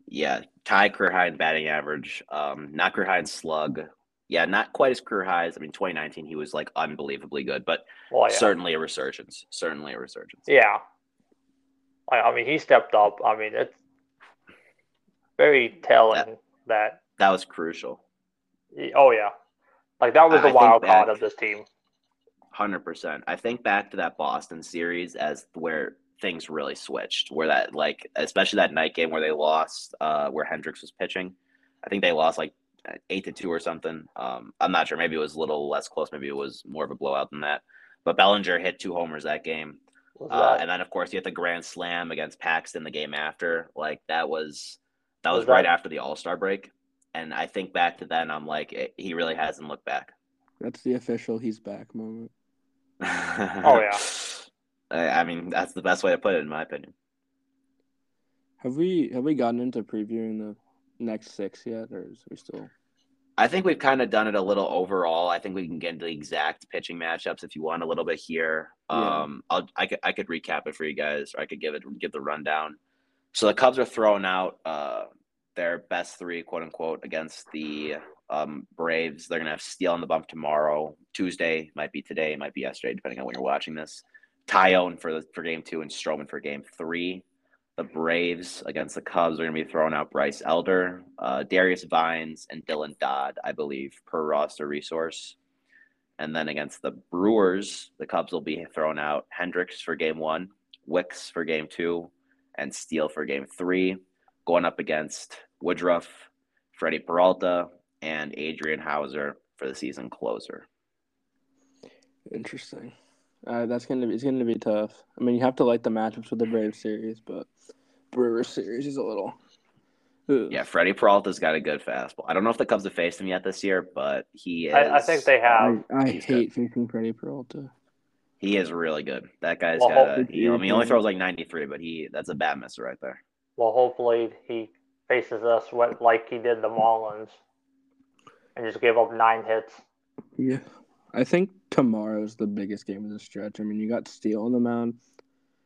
Yeah, tie career high in batting average. Um, not career high in slug. Yeah, not quite as career highs. I mean, 2019 he was like unbelievably good, but well, yeah. certainly a resurgence. Certainly a resurgence. Yeah, I, I mean he stepped up. I mean it's very telling that that, that was crucial. Oh yeah, like that was the I wild card of this team. Hundred percent. I think back to that Boston series as where things really switched. Where that like, especially that night game where they lost, uh, where Hendricks was pitching. I think they lost like eight to two or something. Um, I'm not sure. Maybe it was a little less close. Maybe it was more of a blowout than that. But Bellinger hit two homers that game. Uh, and then of course you hit the grand slam against Paxton the game after. Like that was that was, was right that... after the All Star break. And I think back to then, I'm like, it, he really hasn't looked back. That's the official he's back moment. oh yeah. I mean, that's the best way to put it, in my opinion. Have we have we gotten into previewing the next six yet, or is we still? I think we've kind of done it a little overall. I think we can get into the exact pitching matchups if you want a little bit here. Yeah. Um, I'll, I could I could recap it for you guys, or I could give it give the rundown. So the Cubs are throwing out uh, their best three, quote unquote, against the um, Braves. They're gonna have Steele on the bump tomorrow. Tuesday might be today, might be yesterday, depending on when you're watching this. Taillon for the for game two and Stroman for game three. The Braves against the Cubs are going to be throwing out Bryce Elder, uh, Darius Vines, and Dylan Dodd, I believe, per roster resource. And then against the Brewers, the Cubs will be throwing out Hendricks for game one, Wicks for game two, and Steele for game three, going up against Woodruff, Freddie Peralta, and Adrian Houser for the season closer. Interesting. Uh, that's gonna be it's gonna be tough. I mean, you have to like the matchups with the Braves series, but Brewers series is a little. Ugh. Yeah, Freddie Peralta's got a good fastball. I don't know if the Cubs have faced him yet this year, but he is. I, I think they have. I, I hate good. facing Freddie Peralta. He is really good. That guy's well, got. A, he, I mean, he only throws like ninety three, but he that's a bad misser right there. Well, hopefully he faces us what, like he did the Marlins, and just gave up nine hits. Yeah, I think tomorrow's the biggest game of the stretch. I mean, you got Steele on the mound.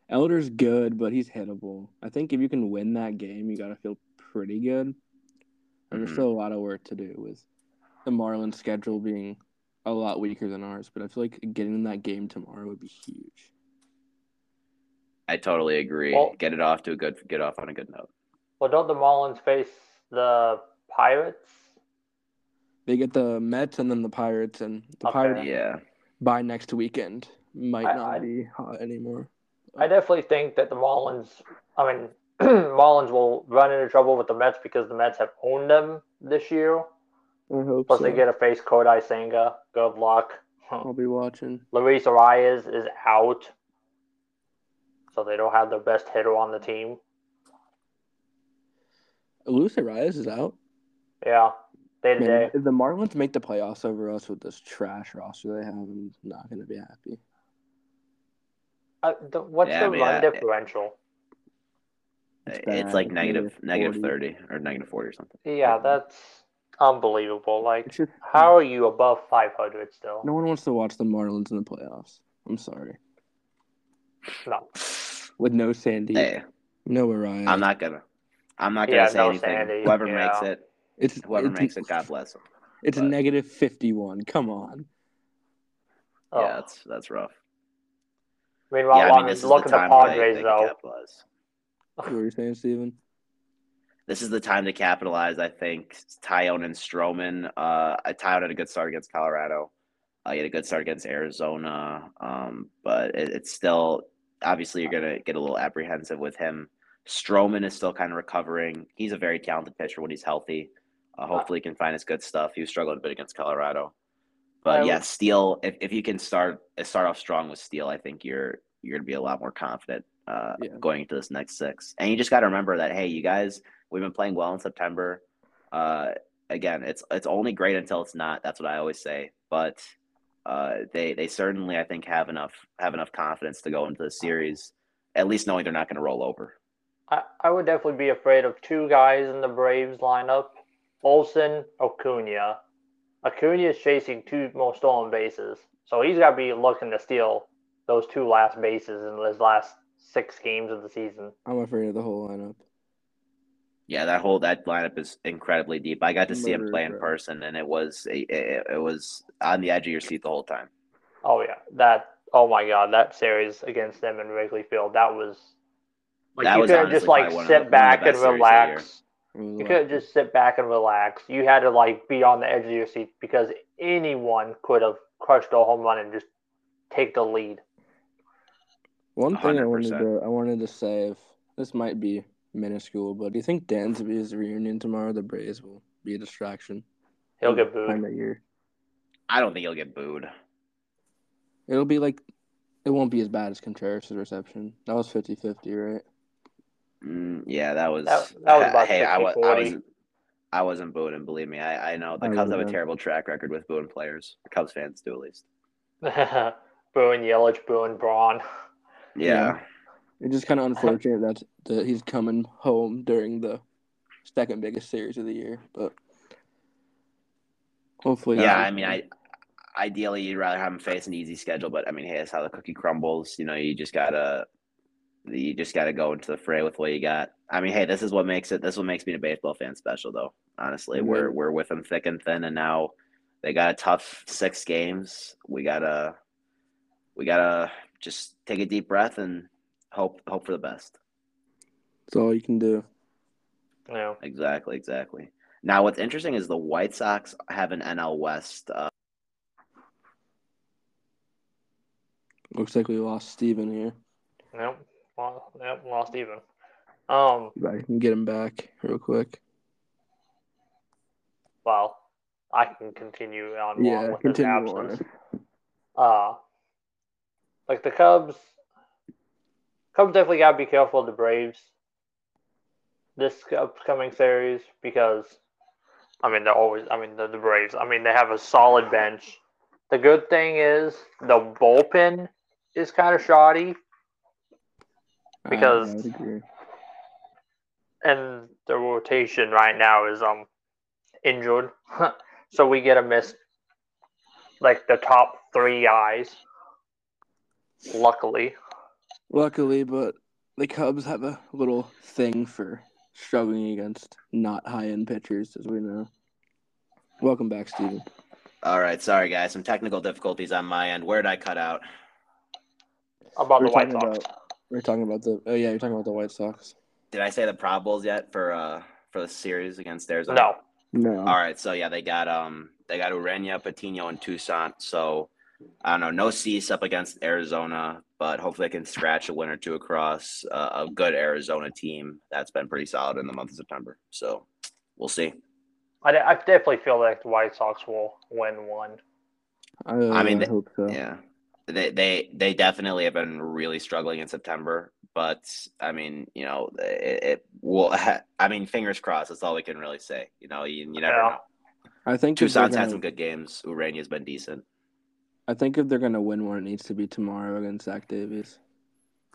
Elder's good, but he's hittable. I think if you can win that game, you got to feel pretty good. And mm-hmm. there's still a lot of work to do with the Marlins schedule being a lot weaker than ours. But I feel like getting in that game tomorrow would be huge. I totally agree. Well, get it off to a good get off on a good note. Well, don't the Marlins face the Pirates they get the Mets and then the Pirates, and the okay. Pirates yeah. by next weekend might I, not I, be hot anymore. I definitely think that the Marlins, I mean, Marlins will run into trouble with the Mets because the Mets have owned them this year. I hope Plus, so. they get to face Kodai Senga. Good luck. I'll be watching. Luis Arraez is out, so they don't have their best hitter on the team. Luis Arraez is out. Yeah. Day to day. If the Marlins make the playoffs over us with this trash roster they have, I'm not going to be happy. Uh, the, what's yeah, the I mean, run uh, differential? It's, it's like negative, negative 30 or negative 40 or something. Yeah, that's unbelievable. Like, just, how are you above 500 still? No one wants to watch the Marlins in the playoffs. I'm sorry. No. With no Sandy. Hey, no Orion. I'm not gonna. I'm not gonna yeah, say no anything. Sandy. Whoever yeah. makes it, it's whoever it's, makes it, God bless them. It's but, negative fifty one. Come on. Oh. Yeah, that's that's rough. Meanwhile, yeah, I mean, this look at the Padres though. What were you saying, Steven? This is the time to capitalize. I think Taillon and Stroman. Uh, Taillon had a good start against Colorado. Uh, he had a good start against Arizona, um, but it, it's still obviously you're gonna get a little apprehensive with him. Stroman is still kind of recovering. He's a very talented pitcher when he's healthy. Uh, hopefully, he can find his good stuff. He was struggling a bit against Colorado, but yeah, Steele. If, if you can start start off strong with Steele, I think you're you're gonna be a lot more confident uh, yeah. going into this next six. And you just got to remember that hey, you guys, we've been playing well in September. Uh, again, it's it's only great until it's not. That's what I always say. But uh, they they certainly I think have enough have enough confidence to go into the series, at least knowing they're not going to roll over. I, I would definitely be afraid of two guys in the Braves lineup, Olson, Acuna. Acuna is chasing two more stolen bases, so he's got to be looking to steal those two last bases in his last six games of the season. I'm afraid of the whole lineup. Yeah, that whole that lineup is incredibly deep. I got to see him play in person, and it was it, it was on the edge of your seat the whole time. Oh yeah, that oh my god, that series against them in Wrigley Field, that was like that you could just like sit the, back and relax. You couldn't just sit back and relax. You had to like be on the edge of your seat because anyone could have crushed a home run and just take the lead. One thing 100%. I wanted to I wanted to say if this might be minuscule, but do you think Dansby's reunion tomorrow, the Braves will be a distraction? He'll get booed. Time of year. I don't think he'll get booed. It'll be like it won't be as bad as Contreras' reception. That was 50-50, right? Mm, yeah, that was that, that was about hey, I, was, I wasn't I wasn't booing. Believe me, I, I know the Cubs have a terrible track record with booing players. The Cubs fans do at least. booing Yelich, booing Braun. Yeah. yeah. It's just kind of unfortunate that, that he's coming home during the second biggest series of the year, but hopefully. Yeah, I mean, I ideally you'd rather have him face an easy schedule, but I mean, hey, that's how the cookie crumbles. You know, you just gotta you just gotta go into the fray with what you got. I mean, hey, this is what makes it. This is what makes me a baseball fan special, though. Honestly, mm-hmm. we're we're with them thick and thin, and now they got a tough six games. We gotta we gotta just take a deep breath and hope hope for the best. That's all you can do. Yeah. Exactly, exactly. Now, what's interesting is the White Sox have an NL West. Uh, Looks like we lost Steven here. Nope. Well, yep, lost even. Um, I can get him back real quick. Well, I can continue on yeah, with continue absence. On. Uh, like the Cubs, Cubs definitely got to be careful of the Braves this upcoming series because, I mean, they're always, I mean, the, the Braves, I mean, they have a solid bench. The good thing is the bullpen is kind of shoddy because and the rotation right now is um injured, so we get a miss like the top three guys. Luckily, Luckily, but the Cubs have a little thing for struggling against not high end pitchers, as we know. Welcome back, Steven. All right, sorry guys, some technical difficulties on my end. Where did I cut out? About we're the White Sox. About, we're talking about the. Oh yeah, you're talking about the White Sox. Did I say the probables yet for uh for the series against Arizona? No. No. All right, so yeah, they got um they got Ureña, Patino, and Toussaint. So I don't know, no Cease up against Arizona, but hopefully they can scratch a win or two across uh, a good Arizona team that's been pretty solid in the month of September. So we'll see. I, I definitely feel like the White Sox will win one. I, I mean, I they, hope so. yeah, they they they definitely have been really struggling in September. But I mean, you know, it, it will. I mean, fingers crossed. That's all we can really say. You know, you, you never yeah. know. I think Toussaint's gonna... had some good games. Ureña's been decent. I think if they're gonna win one, it needs to be tomorrow against Zach Davies.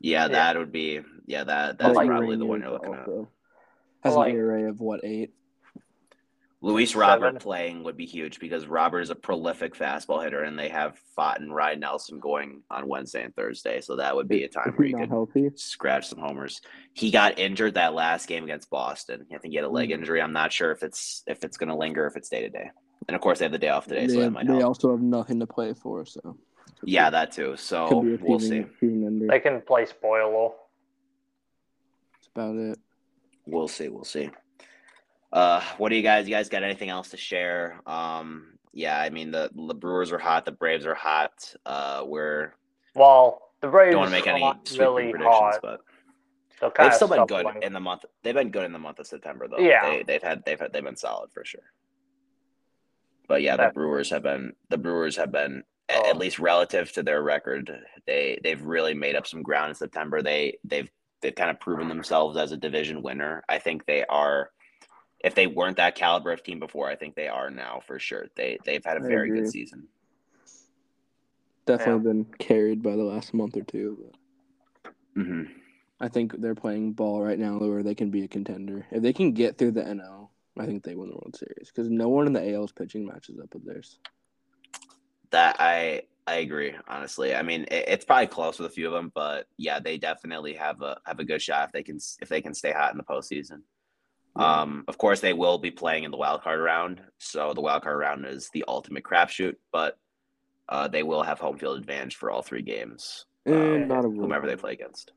Yeah, that would be. Yeah, that that's like probably the one you're looking also. at. Has like, an ERA of what eight? Luis Robert Seven. playing would be huge because Robert is a prolific fastball hitter, and they have Pfaadt and Ryne Nelson going on Wednesday and Thursday, so that would be a time where you could healthy? scratch some homers. He got injured that last game against Boston. I think he had a leg mm-hmm. injury. I'm not sure if it's if it's going to linger, if it's day to day. And of course, they have the day off today, they, so that might They help. also have nothing to play for, so. Yeah, be, that too. So we'll see. They can play spoiler. That's about it. We'll see. We'll see. Uh, what do you guys? You guys got anything else to share? Um, yeah, I mean the the Brewers are hot, the Braves are hot. Uh, we're well. the Braves don't want to make any really predictions, hot. but they've still been good in the month. They've been good in the month of September, though. Yeah. they, they've had they've had they've been solid for sure. But yeah, the. Brewers have been the Brewers have been Oh. at least relative to their record. They they've really made up some ground in September. They they've they've kind of proven themselves as a division winner. I think they are. If they weren't that caliber of team before, I think they are now for sure. They they've had a I very agree. good season. Definitely been carried by the last month or two. But hmm I think they're playing ball right now where they can be a contender. If they can get through the NL, I think they win the World Series because no one in the AL's pitching matches up with theirs. That I I agree. Honestly, I mean it, it's probably close with a few of them, but yeah, they definitely have a have a good shot if they can if they can stay hot in the postseason. Yeah. Um, of course, they will be playing in the wild card round, so the wild card round is the ultimate crapshoot. But uh, they will have home field advantage for all three games, And um, not a whomever they play against.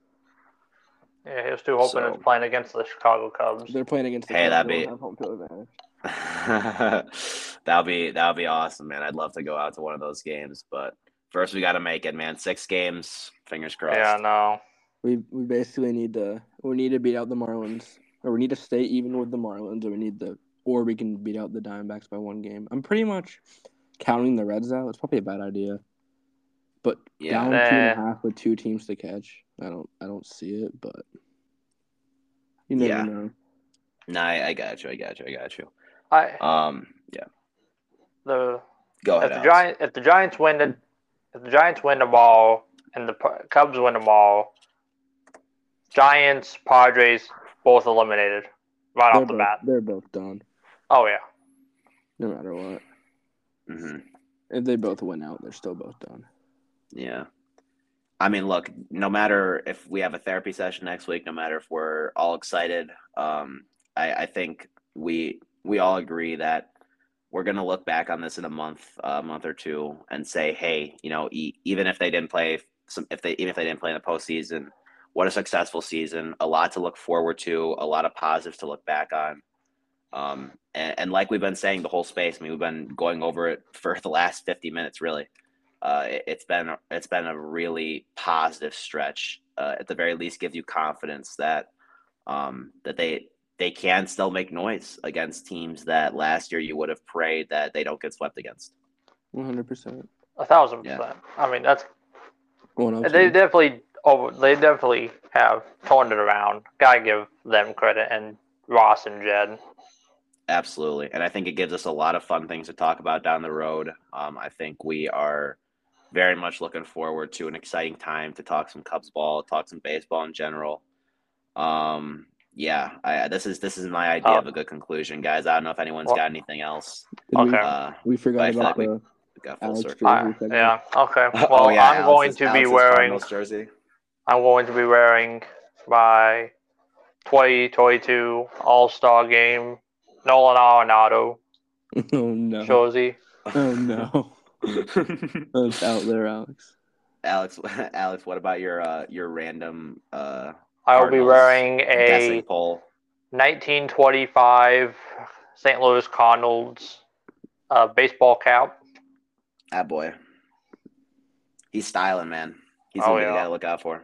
Yeah, he was too hoping So- it's playing against the Chicago Cubs. They're playing against the Hey, Cubs, that'd be- don't have home field advantage. that'll be that'll be awesome, man. I'd love to go out to one of those games, but first we got to make it, man. Six games, fingers crossed. Yeah, no. We we basically need to we need to beat out the Marlins, or we need to stay even with the Marlins, or we need the or we can beat out the Diamondbacks by one game. I'm pretty much counting the Reds out. It's probably a bad idea, but Yeah. down two and a Nah. half with two teams to catch. I don't I don't see it, but you never Yeah. know. No, I, I got you. I got you. I got you. I Um, yeah. the Go ahead. if the Alex. Giants if the Giants win the if the Giants win the ball and the Cubs win the ball, Giants Padres both eliminated right They're off the both, bat. they're both done, Oh yeah, no matter what. Mhm. If they both went out, they're still both done. Yeah. I mean, look, no matter if we have a therapy session next week, no matter if we're all excited, um, I, I think we we all agree that we're going to look back on this in a month, a month or two, and say, hey, you know, e- even if they didn't play some, if they even if they didn't play in the postseason, what a successful season, a lot to look forward to, a lot of positives to look back on. Um, and, and like we've been saying the whole space, I mean, we've been going over it for the last 50 minutes, really uh, it, it's been it's been a really positive stretch. Uh, at the very least, gives you confidence that um, that they they can still make noise against teams that last year you would have prayed that they don't get swept against. One hundred percent. a thousand percent. I mean that's Going of they definitely over they definitely have turned it around. Gotta give them credit and Ross and Jed. Absolutely, and I think it gives us a lot of fun things to talk about down the road. Um, I think we are very much looking forward to an exciting time to talk some Cubs ball, talk some baseball in general. Um, yeah, I, this is this is my idea Oh. of a good conclusion, guys. I don't know if anyone's Well- got anything else. We, Okay. Uh, we forgot about like we- the got full Alex circle. jersey I- yeah. Okay. Well, oh yeah, I'm going Alex's- to be wearing Cardinals jersey. I'm going to be wearing my 2022 All Star Game Nolan Arenado Oh no! jersey. Oh no! That's out there, Alex. Alex, Alex, what about your uh, your random uh, I will be wearing a poll? 1925 St. Louis Cardinals uh, baseball cap. Ah, boy, he's styling, man. He's Oh, gonna be the yeah. guy to look out for.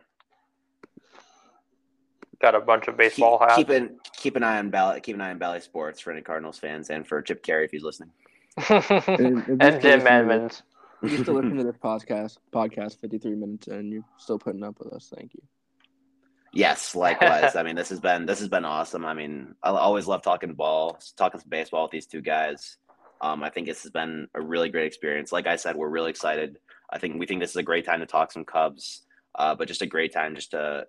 Got a bunch of baseball keep, hats. Keep an keep an eye on Bally, keep an eye on Bally Sports for any Cardinals fans and for Chip Caray if he's listening. And, if you and still Jim listen to Edmonds. this- You still listen to this podcast? Podcast fifty three minutes and You're still putting up with us. Thank you. Yes, likewise. I mean, this has been this has been awesome. I mean, I always love talking ball, talking some baseball with these two guys. Um, I think this has been a really great experience. Like I said, we're really excited. I think we think this is a great time to talk some Cubs, uh, but just a great time just to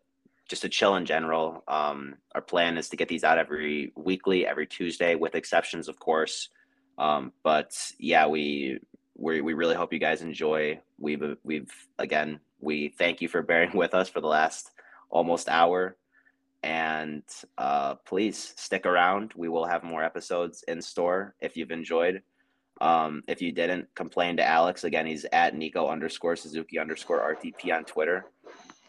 just to chill in general. Um, our plan is to get these out every weekly, every Tuesday, with exceptions, of course. Um, but yeah, we we we really hope you guys enjoy. We've we've again we thank you for bearing with us for the last almost hour. And uh, please stick around. We will have more episodes in store if you've enjoyed. Um, if you didn't, complain to Alex. Again, he's at Nico underscore Suzuki underscore RTP on Twitter.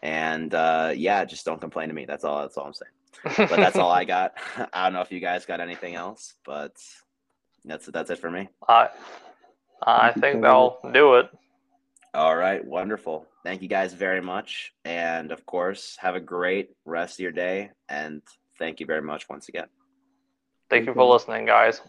And uh, yeah, just don't complain to me. That's all. That's all I'm saying. But that's all I got. I don't know if you guys got anything else, but that's that's it for me. I, I think Kevin. they'll do it. All right, wonderful. Thank you guys very much. And of course, have a great rest of your day. And thank you very much once again. Thank you for listening, guys.